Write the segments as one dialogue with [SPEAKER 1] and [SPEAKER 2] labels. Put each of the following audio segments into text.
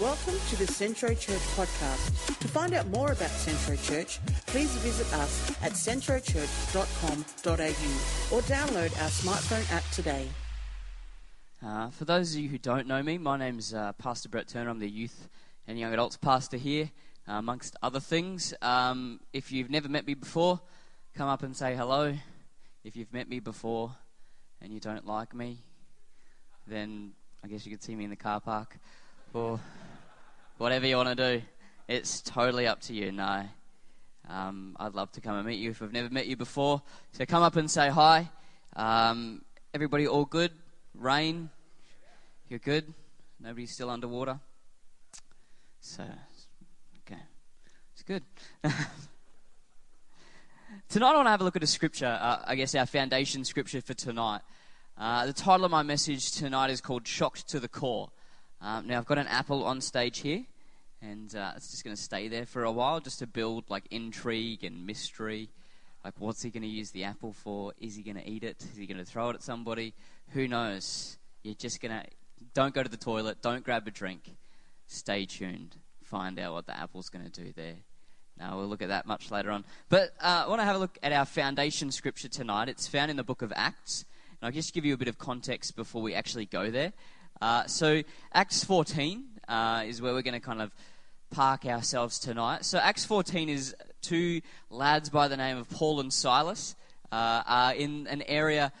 [SPEAKER 1] Welcome to the Centro Church podcast. To find out more about Centro Church, please visit us at centrochurch.com.au or download our smartphone app today.
[SPEAKER 2] Uh, for those of you who don't know me, my name's uh, Pastor Brett Turner. I'm the youth and young adults pastor here, uh, amongst other things. Um, if you've never met me before, come up and say hello. If you've met me before and you don't like me, then I guess you could see me in the car park or whatever you want to do. It's totally up to you. No. Um, I'd love to come and meet you if I've never met you before. So come up and say hi. Um, everybody all good? Rain? You're good? Nobody's still underwater? So, okay. It's good. tonight I want to have a look at a scripture, uh, I guess our foundation scripture for tonight. Uh, the title of my message tonight is called Shocked to the Core. Um, now, I've got an apple on stage here, and uh, it's just going to stay there for a while just to build like intrigue and mystery. Like, what's he going to use the apple for? Is he going to eat it? Is he going to throw it at somebody? Who knows? You're just going to. Don't go to the toilet. Don't grab a drink. Stay tuned. Find out what the apple's going to do there. Now, we'll look at that much later on. But uh, I want to have a look at our foundation scripture tonight. It's found in the book of Acts. And I'll just give you a bit of context before we actually go there. Uh, so, Acts 14 uh, is where we're going to kind of park ourselves tonight. So, Acts 14 is two lads by the name of Paul and Silas uh, are in an area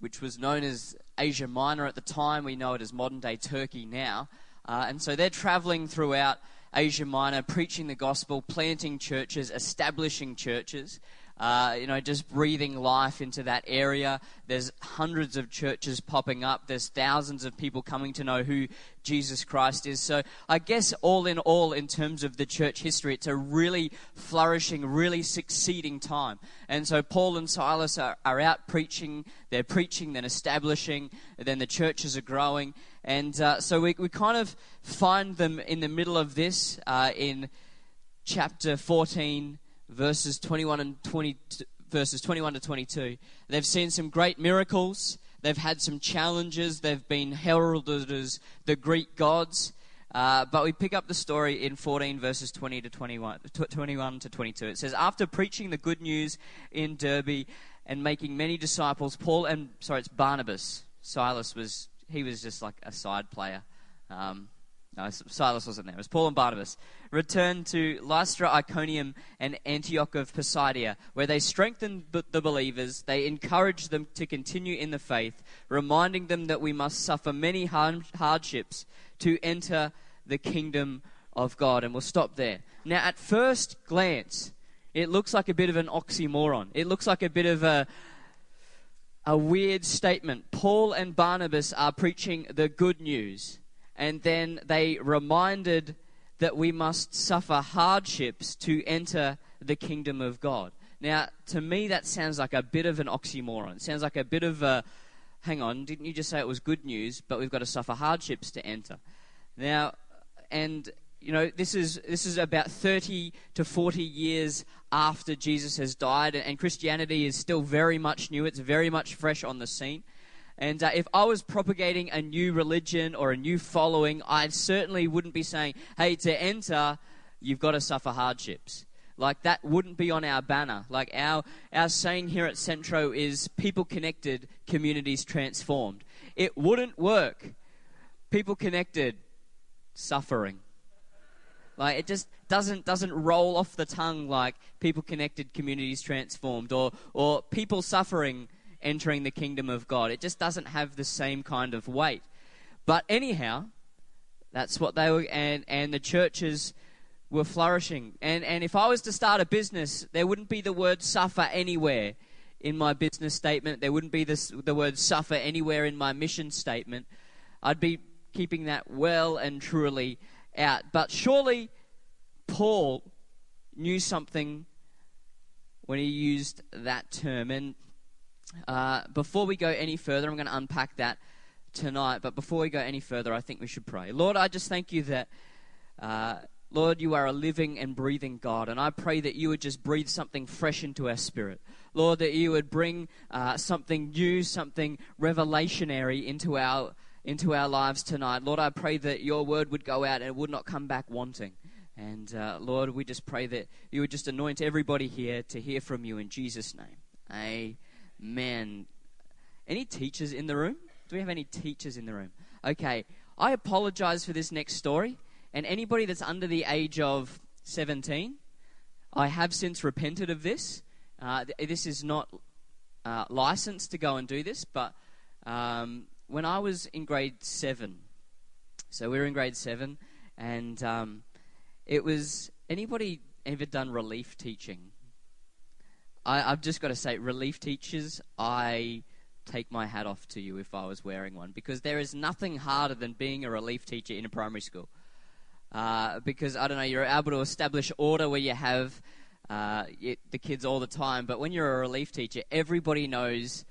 [SPEAKER 2] which was known as Asia Minor at the time. We know it as modern day Turkey now. Uh, and so they're traveling throughout Asia Minor, preaching the gospel, planting churches, establishing churches uh, you know, just breathing life into that area. There's hundreds of churches popping up. There's thousands of people coming to know who Jesus Christ is. So I guess all in all, in terms of the church history, it's a really flourishing, really succeeding time. And so Paul and Silas are, are out preaching. They're preaching, then establishing, then the churches are growing. And uh, so we, we kind of find them in the middle of this uh, in chapter 14 verses 21 and 20, verses 21 to 22. They've seen some great miracles. They've had some challenges. They've been heralded as the Greek gods. Uh, but we pick up the story in 14 verses 20 to 21, 21 to 22. It says, After preaching the good news in Derbe and making many disciples, Paul and, sorry, it's Barnabas. Silas was, he was just like a side player. Um, no, Silas wasn't there. It was Paul and Barnabas. Returned to Lystra, Iconium, and Antioch of Pisidia, where they strengthened the believers. They encouraged them to continue in the faith, reminding them that we must suffer many hardships to enter the kingdom of God. And we'll stop there. Now, at first glance, it looks like a bit of an oxymoron. It looks like a bit of a a weird statement. Paul and Barnabas are preaching the good news and then they reminded that we must suffer hardships to enter the kingdom of God. Now, to me, that sounds like a bit of an oxymoron. It sounds like a bit of a hang on, didn't you just say it was good news, but we've got to suffer hardships to enter? Now, and you know, this is this is about 30 to 40 years after Jesus has died, and Christianity is still very much new. It's very much fresh on the scene. And uh, if I was propagating a new religion or a new following, I certainly wouldn't be saying, hey, to enter, you've got to suffer hardships. Like that wouldn't be on our banner. Like our, our saying here at Centro is people connected, communities transformed. It wouldn't work. People connected, suffering. Like it just doesn't doesn't roll off the tongue like people connected, communities transformed, or or people suffering, entering the kingdom of God. It just doesn't have the same kind of weight. But anyhow, that's what they were, and, and the churches were flourishing. And, and if I was to start a business, there wouldn't be the word suffer anywhere in my business statement. There wouldn't be this, the word suffer anywhere in my mission statement. I'd be keeping that well and truly out. But surely Paul knew something when he used that term. And uh, before we go any further, I'm going to unpack that tonight. But before we go any further, I think we should pray. Lord, I just thank you that, uh, Lord, you are a living and breathing God. And I pray that you would just breathe something fresh into our spirit. Lord, that you would bring uh, something new, something revelationary into our into our lives tonight. Lord, I pray that your word would go out and it would not come back wanting. And uh, Lord, we just pray that you would just anoint everybody here to hear from you in Jesus' name. Amen. Man, any teachers in the room? Do we have any teachers in the room? Okay, I apologize for this next story. And anybody that's under the age of 17, I have since repented of this. Uh, this is not uh, licensed to go and do this, but um, when I was in grade seven, so we were in grade seven, and um, it was anybody ever done relief teaching? I, I've just got to say, relief teachers, I take my hat off to you if I was wearing one because there is nothing harder than being a relief teacher in a primary school. Uh, because I don't know, you're able to establish order where you have uh, it, the kids all the time, but when you're a relief teacher, everybody knows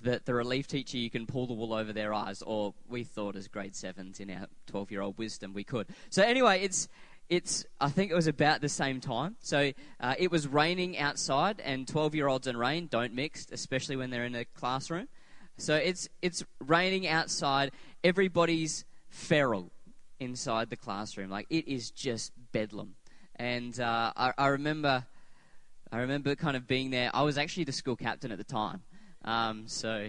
[SPEAKER 2] that the relief teacher you can pull the wool over their eyes, or we thought as grade sevens in our 12 year old wisdom we could. So anyway, it's it's I think it was about the same time. So uh, it was raining outside, and 12 year olds and rain don't mix, especially when they're in a classroom. So it's it's raining outside. Everybody's feral inside the classroom. Like it is just bedlam. And uh, I, I remember I remember kind of being there. I was actually the school captain at the time. Um, so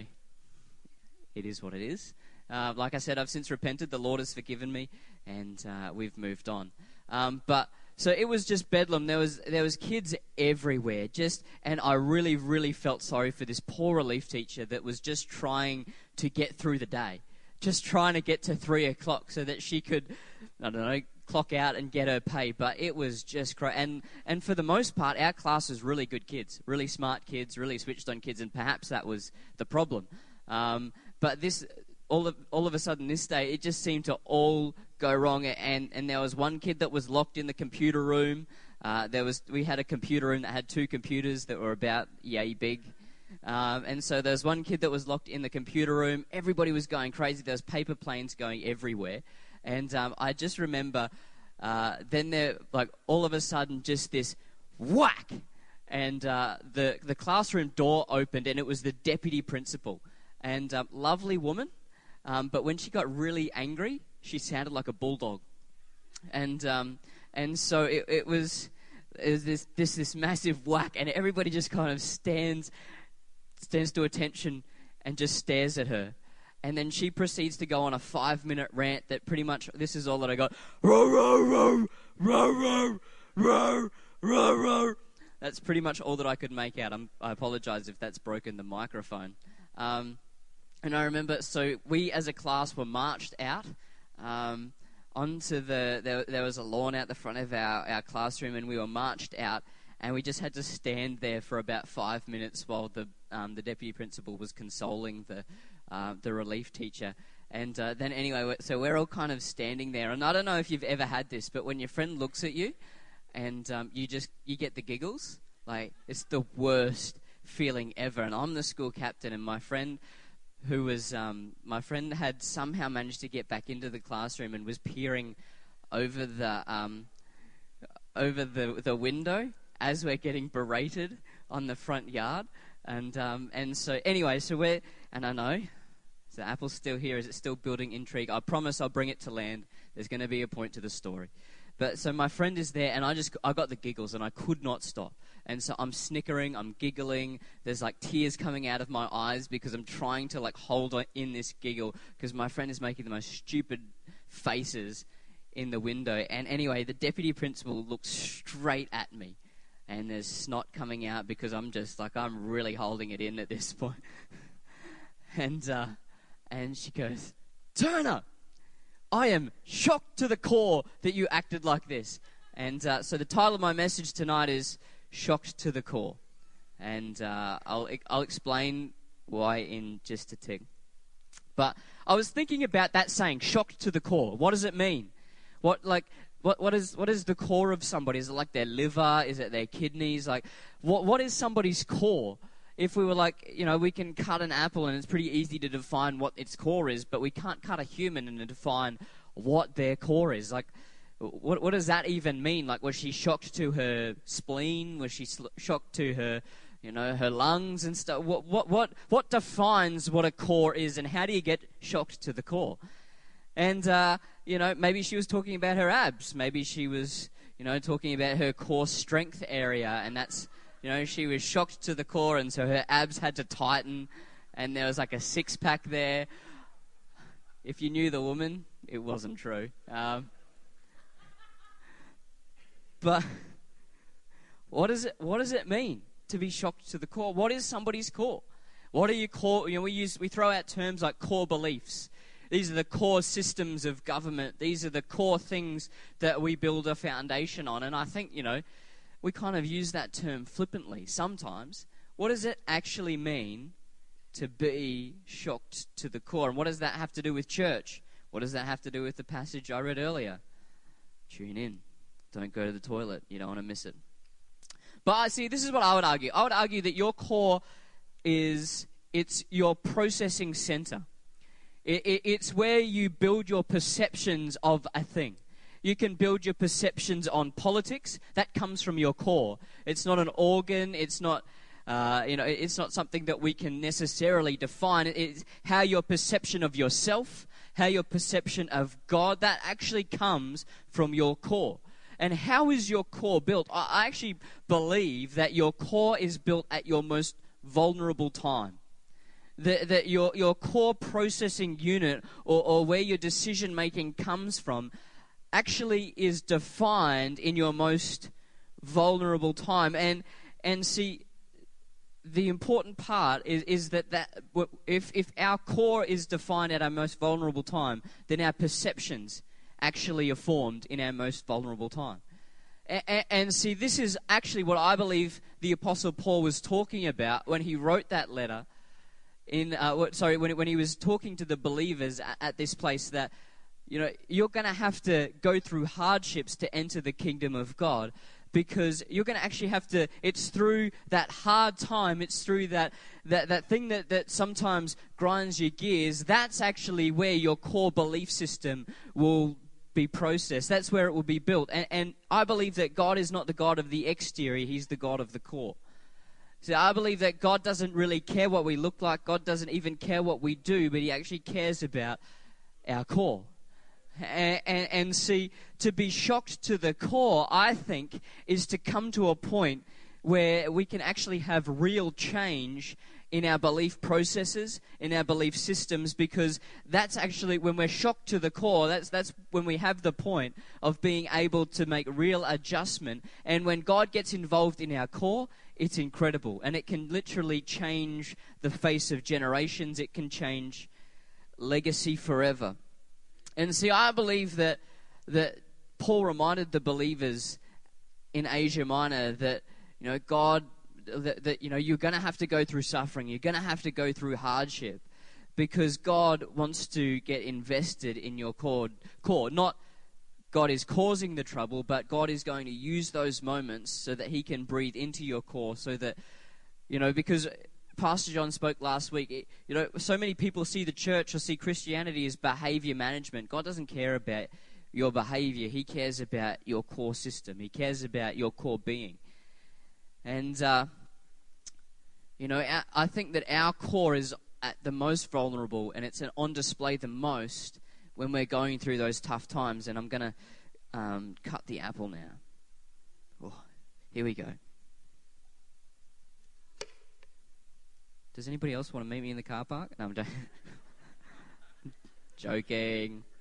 [SPEAKER 2] it is what it is. Uh, like I said, I've since repented. The Lord has forgiven me, and uh, we've moved on. Um, but so it was just bedlam. There was there was kids everywhere. Just and I really really felt sorry for this poor relief teacher that was just trying to get through the day, just trying to get to three o'clock so that she could, I don't know, clock out and get her pay. But it was just crazy. And and for the most part, our class was really good kids, really smart kids, really switched on kids, and perhaps that was the problem. Um, but this all of all of a sudden this day it just seemed to all go wrong. And and there was one kid that was locked in the computer room. Uh, there was we had a computer room that had two computers that were about yay big. Um, and so there was one kid that was locked in the computer room. Everybody was going crazy. There was paper planes going everywhere. And um, I just remember uh, then there like all of a sudden just this whack! And uh, the the classroom door opened and it was the deputy principal. And um, lovely woman um, but when she got really angry, she sounded like a bulldog. And, um, and so it, it, was, it was this, this, this massive whack, and everybody just kind of stands, stands to attention and just stares at her. And then she proceeds to go on a five minute rant that pretty much, this is all that I got. Row, row, row, row, row, row, row, row. That's pretty much all that I could make out. I'm, i apologize if that's broken the microphone. Um, and I remember, so we as a class were marched out um, onto the, there, there, was a lawn out the front of our, our classroom, and we were marched out, and we just had to stand there for about five minutes while the, um, the deputy principal was consoling the, uh, the relief teacher. And uh, then, anyway, so we're all kind of standing there, and I don't know if you've ever had this, but when your friend looks at you, and um, you just you get the giggles, like it's the worst feeling ever. And I'm the school captain, and my friend who was um, my friend had somehow managed to get back into the classroom and was peering over the um, over the the window as we're getting berated on the front yard, and um, and so anyway, so we're and I know. So Apple's still here. Is it still building intrigue? I promise I'll bring it to land. There's going to be a point to the story. But so my friend is there, and I just I got the giggles, and I could not stop. And so I'm snickering, I'm giggling. There's like tears coming out of my eyes because I'm trying to like hold in this giggle because my friend is making the most stupid faces in the window. And anyway, the deputy principal looks straight at me, and there's snot coming out because I'm just like I'm really holding it in at this point. and uh, and she goes, Turner, I am shocked to the core that you acted like this. And uh, so the title of my message tonight is shocked to the core. And uh, I'll, I'll explain why in just a tick. But I was thinking about that saying, shocked to the core. What does it mean? What, like, what, what, is, what is the core of somebody? Is it like their liver? Is it their kidneys? Like, what, what is somebody's core? If we were like, you know, we can cut an apple and it's pretty easy to define what its core is, but we can't cut a human and define what their core is. Like, what, what does that even mean? Like, was she shocked to her spleen? Was she sl- shocked to her, you know, her lungs and stuff. What, what, what, what defines what a core is, and how do you get shocked to the core? And, uh, you know, maybe she was talking about her abs. Maybe she was, you know, talking about her core strength area, and that's, you know, she was shocked to the core, and so her abs had to tighten, and there was like a six pack there. If you knew the woman, it wasn't true. Um, but what does it what does it mean to be shocked to the core? What is somebody's core? What are your core? You know, we use we throw out terms like core beliefs. These are the core systems of government. These are the core things that we build a foundation on. And I think you know, we kind of use that term flippantly sometimes. What does it actually mean to be shocked to the core? And what does that have to do with church? What does that have to do with the passage I read earlier? Tune in. Don't go to the toilet. You don't want to miss it. But I see, this is what I would argue. I would argue that your core is it's your processing center. It, it, it's where you build your perceptions of a thing. You can build your perceptions on politics. That comes from your core. It's not an organ. It's not, uh, you know, it's not something that we can necessarily define. It's how your perception of yourself, how your perception of God, that actually comes from your core. And how is your core built? I actually believe that your core is built at your most vulnerable time. That, that your, your core processing unit or, or where your decision making comes from actually is defined in your most vulnerable time. And, and see, the important part is, is that, that if, if our core is defined at our most vulnerable time, then our perceptions actually are formed in our most vulnerable time. And, and, see, this is actually what I believe the Apostle Paul was talking about when he wrote that letter. In uh, sorry, when when he was talking to the believers at, at this place, that you know you're going to have to go through hardships to enter the kingdom of God, because you're going to actually have to it's through that hard time it's through that that, that thing that, that sometimes grinds your gears that's actually where your core belief system will be processed. That's where it will be built. And, and I believe that God is not the God of the exterior, He's the God of the core. So I believe that God doesn't really care what we look like, God doesn't even care what we do, but He actually cares about our core. And, and, and see, to be shocked to the core, I think, is to come to a point where we can actually have real change in our belief processes, in our belief systems, because that's actually when we're shocked to the core, that's, that's when we have the point of being able to make real adjustment. And when God gets involved in our core, it's incredible. And it can literally change the face of generations, it can change legacy forever. And see, I believe that, that Paul reminded the believers in Asia Minor that, you know, God that, that you know you're going to have to go through suffering. You're going to have to go through hardship because God wants to get invested in your core. core. Not God is causing the trouble, but God is going to use those moments so that He can breathe into your core, so that you know because. Pastor John spoke last week. you know, so many people see the church or see Christianity as behavior management. God doesn't care about your behavior. He cares about your core system. He cares about your core being. And, uh, you know, I think that our core is at the most vulnerable and it's on display the most when we're going through those tough times. And I'm going to um, cut the apple now. Oh, here we go. Does anybody else want to meet me in the car park? No, I'm joking.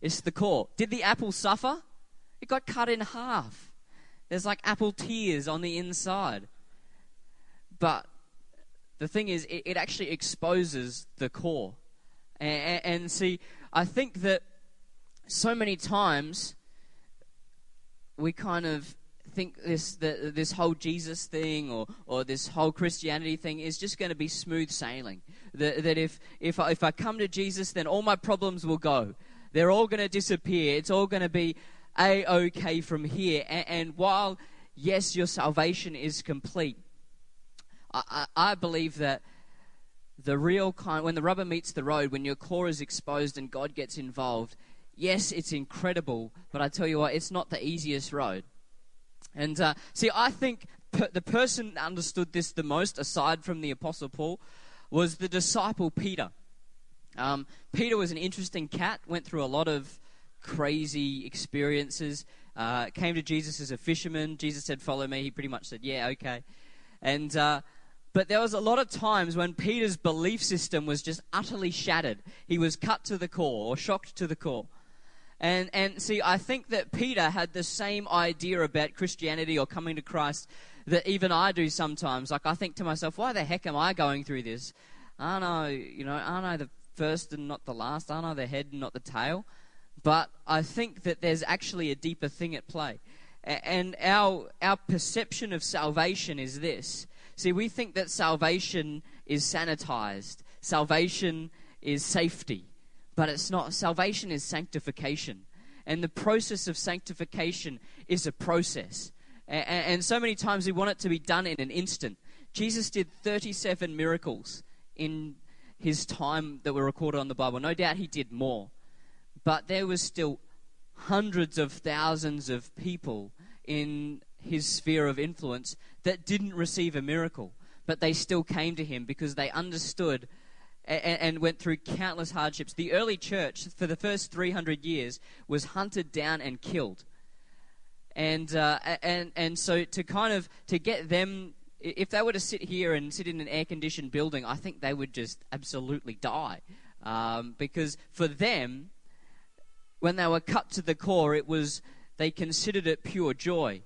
[SPEAKER 2] It's the core. Did the apple suffer? It got cut in half. There's like apple tears on the inside. But the thing is, it, it actually exposes the core. And, and, see, I think that so many times we kind of think this that this whole Jesus thing or, or this whole Christianity thing is just going to be smooth sailing. That, that if, if, I, if I come to Jesus, then all my problems will go. They're all going to disappear. It's all going to be a okay from here. And, and, while, yes, your salvation is complete, I, I, I believe that the real kind, when the rubber meets the road, when your core is exposed and God gets involved, yes, it's incredible, but I tell you what, it's not the easiest road. And uh, see, I think per, the person that understood this the most, aside from the Apostle Paul, was the disciple Peter. Um, Peter was an interesting cat, went through a lot of crazy experiences. Uh, came to Jesus as a fisherman. Jesus said, Follow me. He pretty much said, Yeah, okay. And, uh, but there was a lot of times when Peter's belief system was just utterly shattered. He was cut to the core or shocked to the core. And, and see, I think that Peter had the same idea about Christianity or coming to Christ that even I do sometimes. Like, I think to myself, why the heck am I going through this? Aren't I, you know, aren't I the first and not the last? Aren't I the head and not the tail? But I think that there's actually a deeper thing at play. And our, our perception of salvation is this. See, we think that salvation is sanitized, salvation is safety, but it's not. Salvation is sanctification. And the process of sanctification is a process. And, and so many times we want it to be done in an instant. Jesus did 37 miracles in his time that were recorded on the Bible. No doubt he did more. But there was still hundreds of thousands of people in his sphere of influence that didn't receive a miracle, but they still came to him because they understood and, and, went through countless hardships. The early church, for the first 300 years, was hunted down and killed. And, uh, and, and so to kind of, to get them, if they were to sit here and sit in an air-conditioned building, I think they would just absolutely die. Um, because for them, when they were cut to the core, it was they considered it pure joy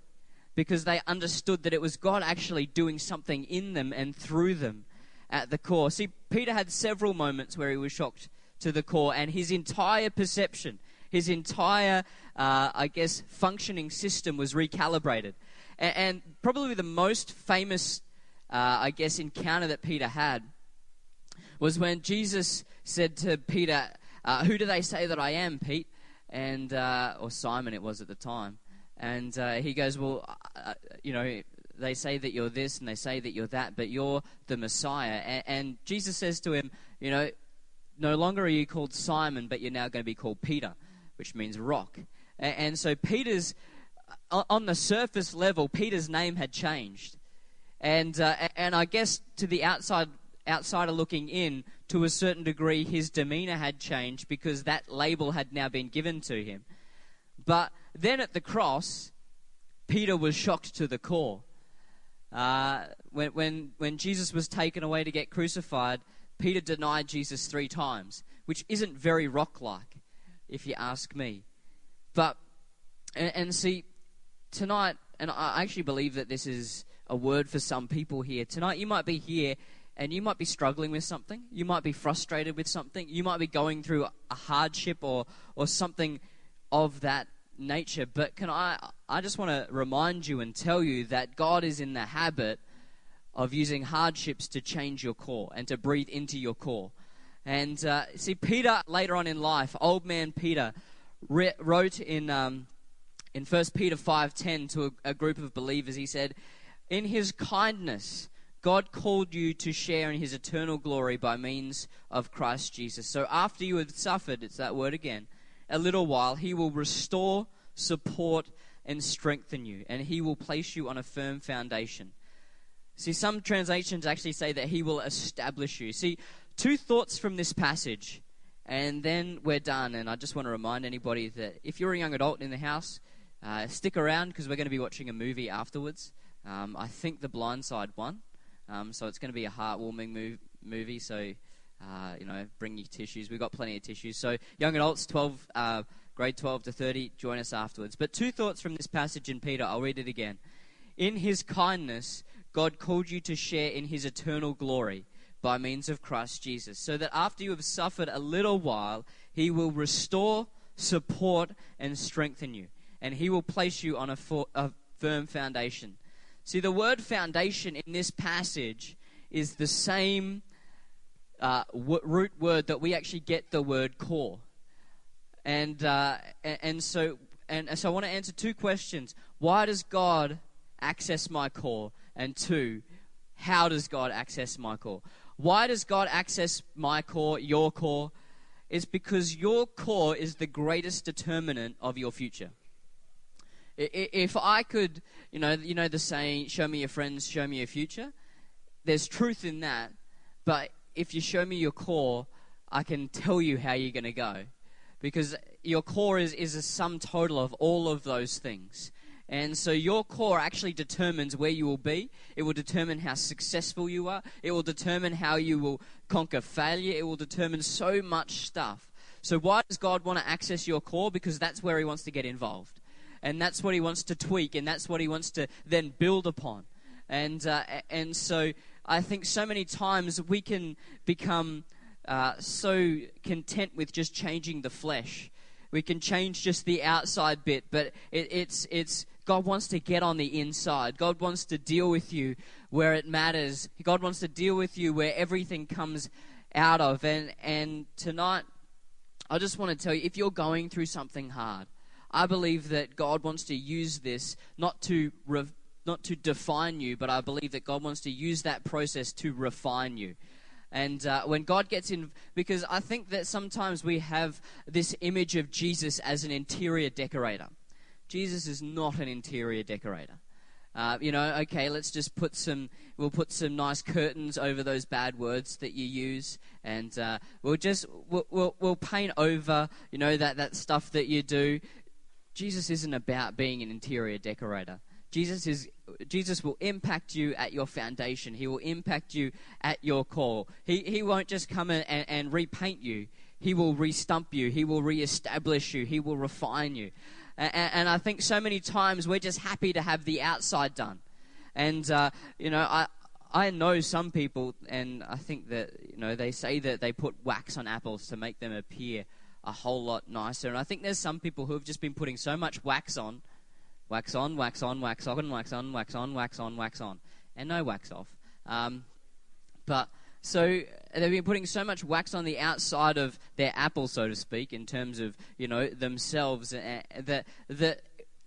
[SPEAKER 2] because they understood that it was God actually doing something in them and through them at the core. See, Peter had several moments where he was shocked to the core, and his entire perception, his entire, uh, I guess, functioning system was recalibrated. And, and probably the most famous, uh, I guess, encounter that Peter had was when Jesus said to Peter, uh, Who do they say that I am, Pete? and uh, or Simon it was at the time, and uh, he goes, well, uh, you know, they say that you're this and they say that you're that, but you're the Messiah. And, and Jesus says to him, you know, no longer are you called Simon, but you're now going to be called Peter, which means rock. And, and so Peter's uh, on the surface level, Peter's name had changed. And, uh, and I guess to the outside outsider looking in, to a certain degree, his demeanor had changed because that label had now been given to him. But then at the cross, Peter was shocked to the core. Uh, when, when, when Jesus was taken away to get crucified, Peter denied Jesus three times, which isn't very rock like, if you ask me. But, and, and see, tonight, and I actually believe that this is a word for some people here. Tonight, you might be here and you might be struggling with something. You might be frustrated with something. You might be going through a hardship or, or something of that nature. But can I, I just want to remind you and tell you that God is in the habit of using hardships to change your core and to breathe into your core. And uh, see, Peter, later on in life, old man Peter, re- wrote in, um, in 1 Peter 5.10 to a, a group of believers, he said, In his kindness, God called you to share in his eternal glory by means of Christ Jesus. So after you have suffered, it's that word again, a little while, he will restore, support, and strengthen you, and he will place you on a firm foundation. See, some translations actually say that he will establish you. See, two thoughts from this passage, and then we're done. And I just want to remind anybody that if you're a young adult in the house, uh, stick around because we're going to be watching a movie afterwards. Um, I think The Blind Side won. Um, so it's going to be a heartwarming movie. So, uh, you know, bring your tissues. We've got plenty of tissues. So, young adults, 12, uh, grade 12 to 30, join us afterwards. But two thoughts from this passage in Peter. I'll read it again. In his kindness, God called you to share in his eternal glory by means of Christ Jesus, so that after you have suffered a little while, he will restore, support, and strengthen you. And he will place you on a, a firm foundation. See, the word foundation in this passage is the same uh, w- root word that we actually get the word core. And, uh, and, so, and so I want to answer two questions. Why does God access my core? And two, how does God access my core? Why does God access my core, your core? It's because your core is the greatest determinant of your future. If I could, you know, you know the saying, "Show me your friends, show me your future." There's truth in that, but if you show me your core, I can tell you how you're going to go, because your core is is a sum total of all of those things. And so your core actually determines where you will be. It will determine how successful you are. It will determine how you will conquer failure. It will determine so much stuff. So why does God want to access your core? Because that's where he wants to get involved. And that's what he wants to tweak and that's what he wants to then build upon. And uh, and so I think so many times we can become uh, so content with just changing the flesh. We can change just the outside bit, but it, it's it's God wants to get on the inside. God wants to deal with you where it matters. God wants to deal with you where everything comes out of. And, and tonight, I just want to tell you if you're going through something hard, I believe that God wants to use this not to, re, not to define you, but I believe that God wants to use that process to refine you. And uh, when God gets in, because I think that sometimes we have this image of Jesus as an interior decorator. Jesus is not an interior decorator. Uh, you know, okay, let's just put some, we'll put some nice curtains over those bad words that you use, and uh, we'll just, we'll, we'll, we'll paint over, you know, that, that stuff that you do. Jesus isn't about being an interior decorator. Jesus is Jesus will impact you at your foundation. He will impact you at your core. He, he won't just come and, and repaint you. He will restump you. He will reestablish you. He will refine you. And, and, I think so many times we're just happy to have the outside done. And, uh, you know, I, I know some people, and I think that, you know, they say that they put wax on apples to make them appear a whole lot nicer. And I think there's some people who have just been putting so much wax on, wax on, wax on, wax on, wax on, wax on, wax on, wax on, and no wax off. Um, but so they've been putting so much wax on the outside of their apple, so to speak, in terms of you know themselves, that that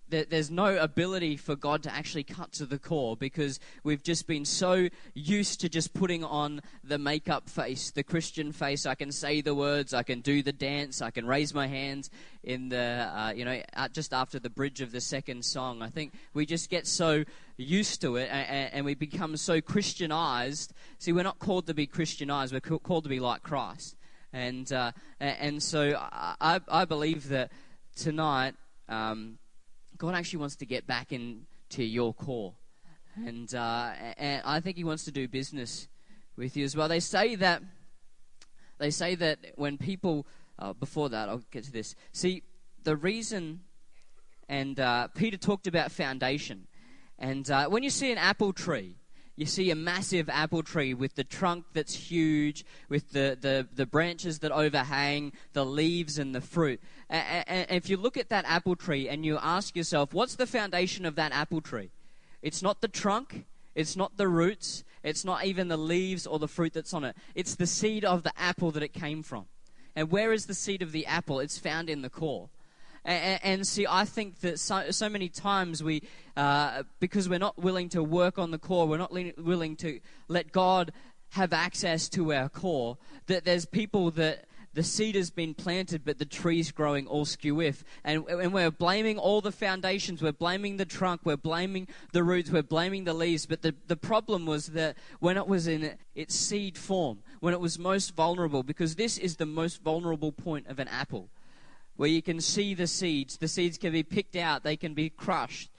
[SPEAKER 2] there's no ability for God to actually cut to the core because we've just been so used to just putting on the makeup face, the Christian face. I can say the words, I can do the dance, I can raise my hands in the, uh, you know, just after the bridge of the second song. I think we just get so used to it and, and we become so Christianized. See, we're not called to be Christianized, we're called to be like Christ. And, uh, and so I, I believe that tonight, um, God actually wants to get back into your core. And, uh, and I think He wants to do business with you as well. They say that, they say that when people, uh, before that, I'll get to this. See, the reason, and uh, Peter talked about foundation. And uh, when you see an apple tree, you see a massive apple tree with the trunk that's huge, with the, the, the branches that overhang, the leaves and the fruit. And if you look at that apple tree and you ask yourself, what's the foundation of that apple tree? It's not the trunk, it's not the roots, it's not even the leaves or the fruit that's on it. It's the seed of the apple that it came from. And where is the seed of the apple? It's found in the core. And, and, see, I think that so, so many times we, uh, because we're not willing to work on the core, we're not le- willing to let God have access to our core, that there's people that the seed has been planted, but the tree's growing all skew if. And, and we're blaming all the foundations. We're blaming the trunk. We're blaming the roots. We're blaming the leaves. But the, the problem was that when it was in its seed form, when it was most vulnerable, because this is the most vulnerable point of an apple where you can see the seeds. The seeds can be picked out, they can be crushed.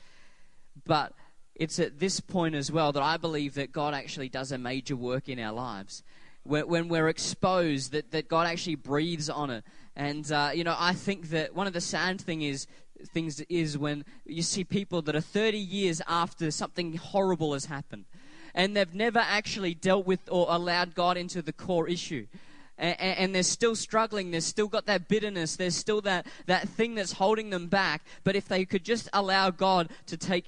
[SPEAKER 2] But it's at this point as well that I believe that God actually does a major work in our lives. When we're exposed, that, that God actually breathes on it. And, uh, you know, I think that one of the sad thing is, things is when you see people that are 30 years after something horrible has happened and they've never actually dealt with or allowed God into the core issue and, and, they're still struggling. They've still got that bitterness. There's still that, that thing that's holding them back. But if they could just allow God to take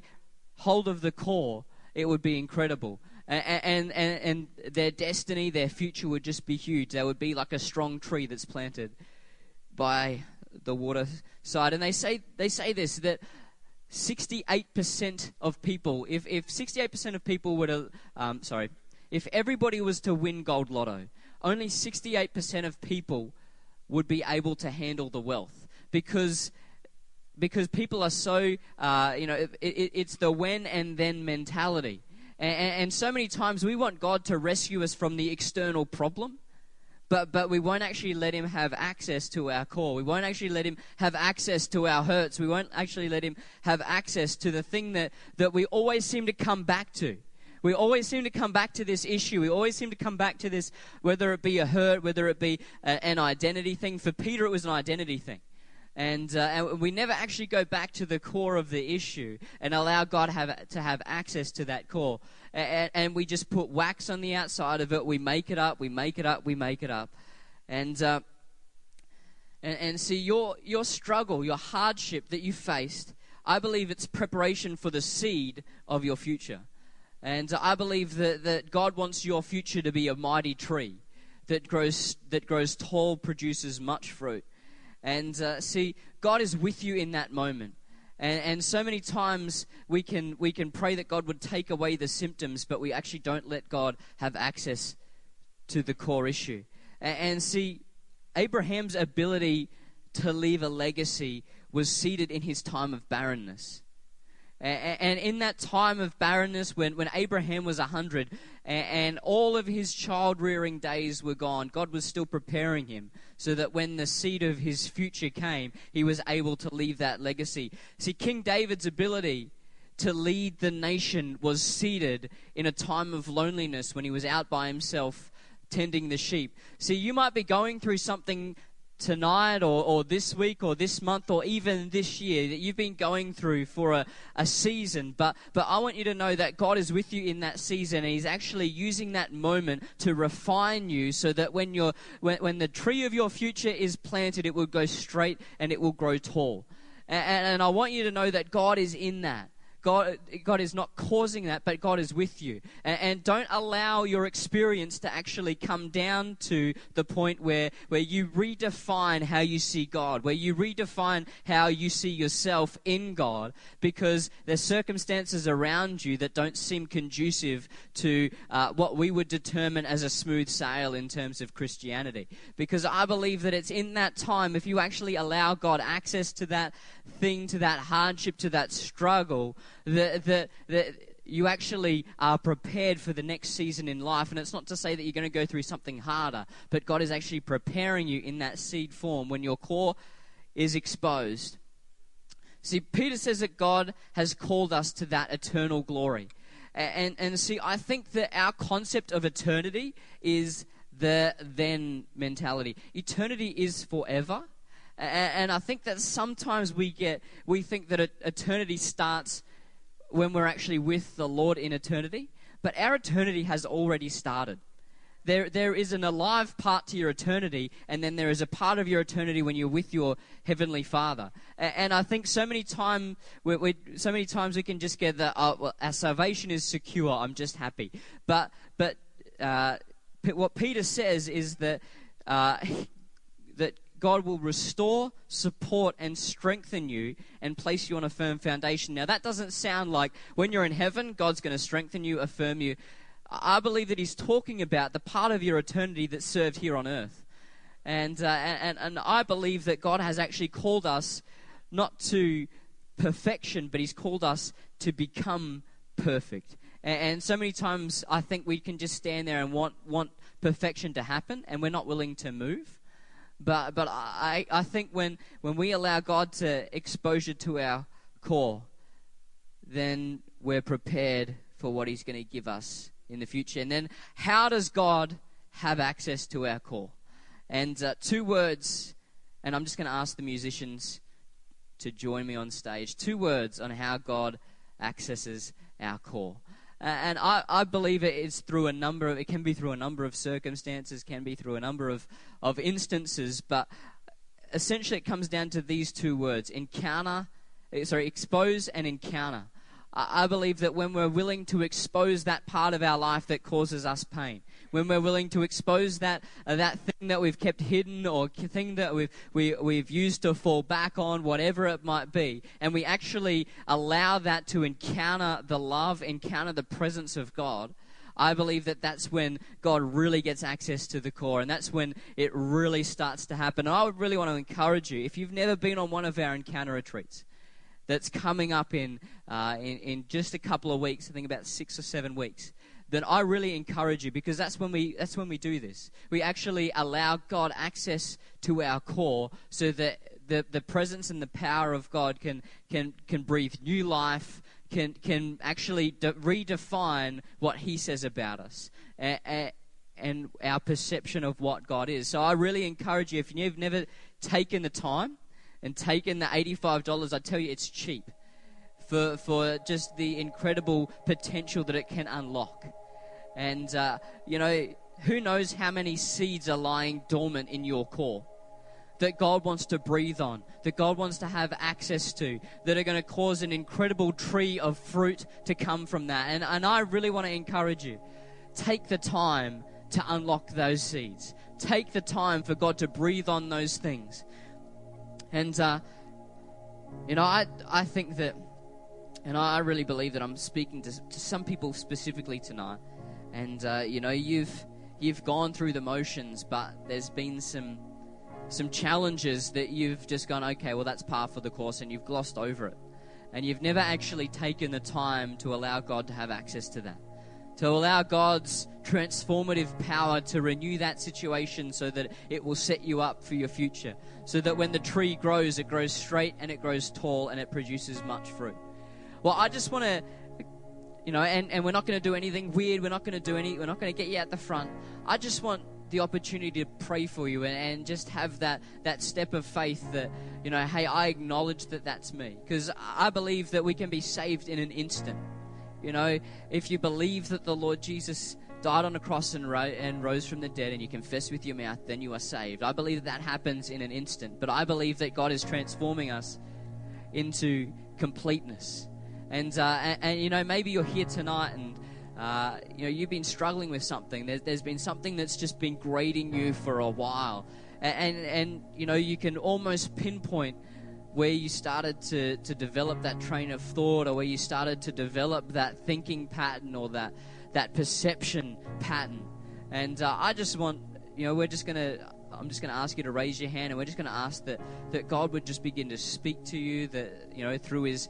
[SPEAKER 2] hold of the core, it would be incredible. And, and, and, their destiny, their future would just be huge. They would be like a strong tree that's planted by the water side. And they say, they say this that 68% of people, if, if 68% of people were to, um, sorry, if everybody was to win gold lotto, only 68% of people would be able to handle the wealth because because people are so, uh, you know, it, it, it's the when and then mentality. And, and, so many times we want God to rescue us from the external problem, but, but we won't actually let Him have access to our core. We won't actually let Him have access to our hurts. We won't actually let Him have access to the thing that, that we always seem to come back to. We always seem to come back to this issue. We always seem to come back to this, whether it be a hurt, whether it be a, an identity thing. For Peter, it was an identity thing. And, uh, and, we never actually go back to the core of the issue and allow God have, to have access to that core. And, and, we just put wax on the outside of it. We make it up, we make it up, we make it up. And, uh, and, and see, your, your struggle, your hardship that you faced, I believe it's preparation for the seed of your future. And I believe that, that God wants your future to be a mighty tree that grows, that grows tall, produces much fruit. And uh, see, God is with you in that moment. And, and so many times we can, we can pray that God would take away the symptoms, but we actually don't let God have access to the core issue. And, and see, Abraham's ability to leave a legacy was seated in his time of barrenness. And in that time of barrenness, when, when Abraham was 100 and all of his child rearing days were gone, God was still preparing him so that when the seed of his future came, he was able to leave that legacy. See, King David's ability to lead the nation was seated in a time of loneliness when he was out by himself tending the sheep. See, you might be going through something tonight or, or this week or this month or even this year that you've been going through for a, a season. But, but I want you to know that God is with you in that season and He's actually using that moment to refine you so that when, you're, when, when the tree of your future is planted, it will go straight and it will grow tall. And, and I want you to know that God is in that. God, God is not causing that, but God is with you. And, and, don't allow your experience to actually come down to the point where, where you redefine how you see God, where you redefine how you see yourself in God, because there's circumstances around you that don't seem conducive to uh, what we would determine as a smooth sail in terms of Christianity. Because I believe that it's in that time, if you actually allow God access to that thing, to that hardship, to that struggle, that, that, that you actually are prepared for the next season in life. And it's not to say that you're going to go through something harder, but God is actually preparing you in that seed form when your core is exposed. See, Peter says that God has called us to that eternal glory. And, and see, I think that our concept of eternity is the then mentality. Eternity is forever. And I think that sometimes we get, we think that eternity starts when we're actually with the Lord in eternity, but our eternity has already started. There, there is an alive part to your eternity, and then there is a part of your eternity when you're with your heavenly Father. And, and I think so many time, we, we, so many times we can just get that uh, well, our salvation is secure. I'm just happy. But, but uh, what Peter says is that uh, God will restore, support, and strengthen you and place you on a firm foundation. Now, that doesn't sound like when you're in heaven, God's going to strengthen you, affirm you. I believe that He's talking about the part of your eternity that's served here on earth. And, uh, and, and I believe that God has actually called us not to perfection, but He's called us to become perfect. And, and so many times I think we can just stand there and want, want perfection to happen, and we're not willing to move. But, but I, I think when, when we allow God to exposure to our core, then we're prepared for what He's going to give us in the future. And then, how does God have access to our core? And uh, two words, and I'm just going to ask the musicians to join me on stage. Two words on how God accesses our core. And I, I believe it is through a number of, it can be through a number of circumstances, can be through a number of, of instances, but essentially it comes down to these two words encounter, eh, sorry, expose and encounter. I believe that when we're willing to expose that part of our life that causes us pain, when we're willing to expose that uh, that thing that we've kept hidden or thing that we've we, we've used to fall back on, whatever it might be, and we actually allow that to encounter the love, encounter the presence of God. I believe that that's when God really gets access to the core, and that's when it really starts to happen. And I would really want to encourage you, if you've never been on one of our encounter retreats, that's coming up in, uh, in, in just a couple of weeks, I think about six or seven weeks, then I really encourage you because that's when we that's when we do this. We actually allow God access to our core so that the, the presence and the power of God can can can breathe new life, can can actually de- redefine what He says about us. And, and our perception of what God is. So I really encourage you, if you've never taken the time and taken the $85, I tell you it's cheap for, for just the incredible potential that it can unlock. And, uh, you know, who knows how many seeds are lying dormant in your core that God wants to breathe on, that God wants to have access to, that are going to cause an incredible tree of fruit to come from that. And, and I really want to encourage you take the time to unlock those seeds. Take the time for God to breathe on those things. And, uh, you know, I, I think that, and I really believe that I'm speaking to, to some people specifically tonight. And, uh, you know, you've, you've gone through the motions, but there's been some, some challenges that you've just gone, okay, well, that's par for the course, and you've glossed over it. And you've never actually taken the time to allow God to have access to that to allow God's transformative power to renew that situation so that it will set you up for your future. So that when the tree grows, it grows straight and it grows tall and it produces much fruit. Well, I just want to, you know, and, and we're not going to do anything weird. We're not going to do any, we're not going to get you at the front. I just want the opportunity to pray for you and, and just have that, that step of faith that, you know, hey, I acknowledge that that's me. Because I believe that we can be saved in an instant. You know, if you believe that the Lord Jesus died on a cross and, ro- and rose from the dead and you confess with your mouth, then you are saved. I believe that, that happens in an instant. But I believe that God is transforming us into completeness. And, uh, and, and, you know, maybe you're here tonight and, uh, you know, you've been struggling with something. There's, there's been something that's just been grating you for a while. And, and, and, you know, you can almost pinpoint where you started to, to develop that train of thought or where you started to develop that thinking pattern or that, that perception pattern. And uh, I just want, you know, we're just going to, I'm just going to ask you to raise your hand and we're just going to ask that, that God would just begin to speak to you, that, you know, through his,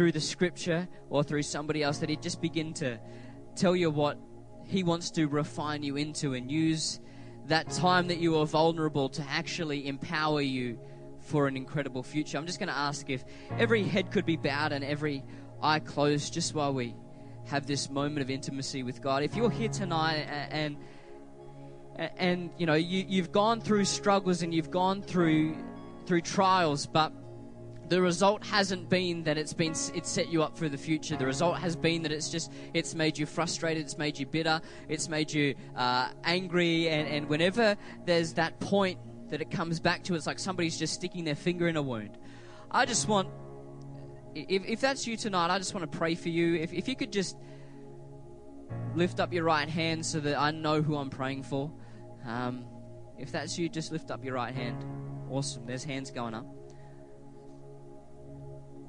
[SPEAKER 2] through the scripture or through somebody else, that he'd just begin to tell you what he wants to refine you into and use that time that you are vulnerable to actually empower you for an incredible future. I'm just going to ask if every head could be bowed and every eye closed just while we have this moment of intimacy with God. If you're here tonight and and, and you know you, you've gone through struggles and you've gone through through trials, but the result hasn't been that it's been it's set you up for the future. The result has been that it's just it's made you frustrated, it's made you bitter, it's made you uh, angry, and, and whenever there's that point that it comes back to. It's like somebody's just sticking their finger in a wound. I just want, if, if that's you tonight, I just want to pray for you. If, if you could just lift up your right hand so that I know who I'm praying for. Um, if that's you, just lift up your right hand. Awesome. There's hands going up.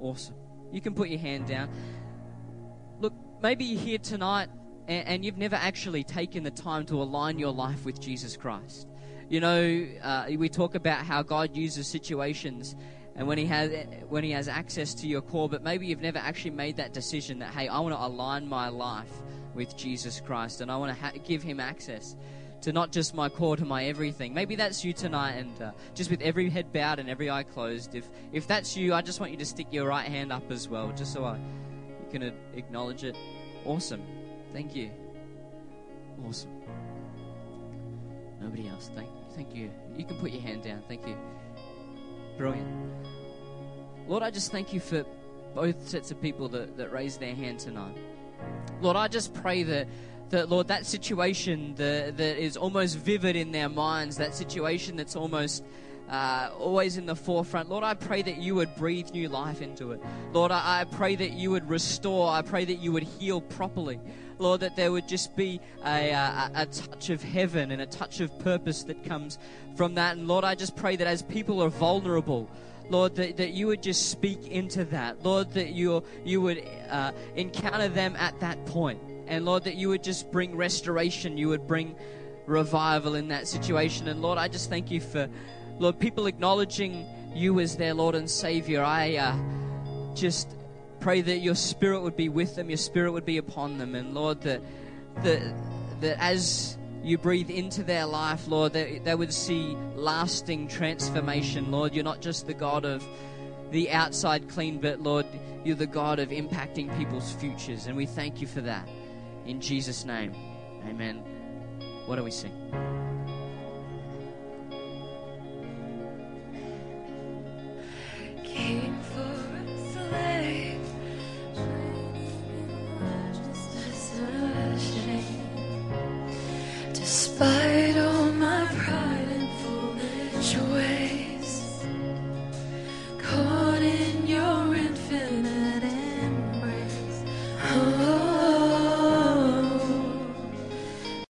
[SPEAKER 2] Awesome. You can put your hand down. Look, maybe you're here tonight and, and you've never actually taken the time to align your life with Jesus Christ. You know, uh, we talk about how God uses situations and when he has when he has access to your core but maybe you've never actually made that decision that hey i want to align my life with jesus christ and i want to ha- give him access to not just my core to my everything maybe that's you tonight and uh, just with every head bowed and every eye closed if if that's you i just want you to stick your right hand up as well just so i you can acknowledge it awesome thank you awesome nobody else thank Thank you. You can put your hand down. Thank you. Brilliant. Lord, I just thank you for both sets of people that, that raised their hand tonight. Lord, I just pray that, that Lord, that situation that, that is almost vivid in their minds, that situation that's almost uh, always in the forefront. Lord, I pray that you would breathe new life into it. Lord, I, I pray that you would restore. I pray that you would heal properly. Lord, that there would just be a, a, a, touch of heaven and a touch of purpose that comes from that. And Lord, I just pray that as people are vulnerable, Lord, that, that you would just speak into that. Lord, that you, you would uh, encounter them at that point. And Lord, that you would just bring restoration, you would bring revival in that situation. And Lord, I just thank you for, Lord, people acknowledging you as their Lord and Savior. I. Uh, just pray that your spirit would be with them, your spirit would be upon them, and Lord, that that that as you breathe into their life, Lord, that they would see lasting transformation, Lord. You're not just the God of the outside clean, but Lord, you're the God of impacting people's futures, and we thank you for that. In Jesus' name, amen. What do we sing? Despite all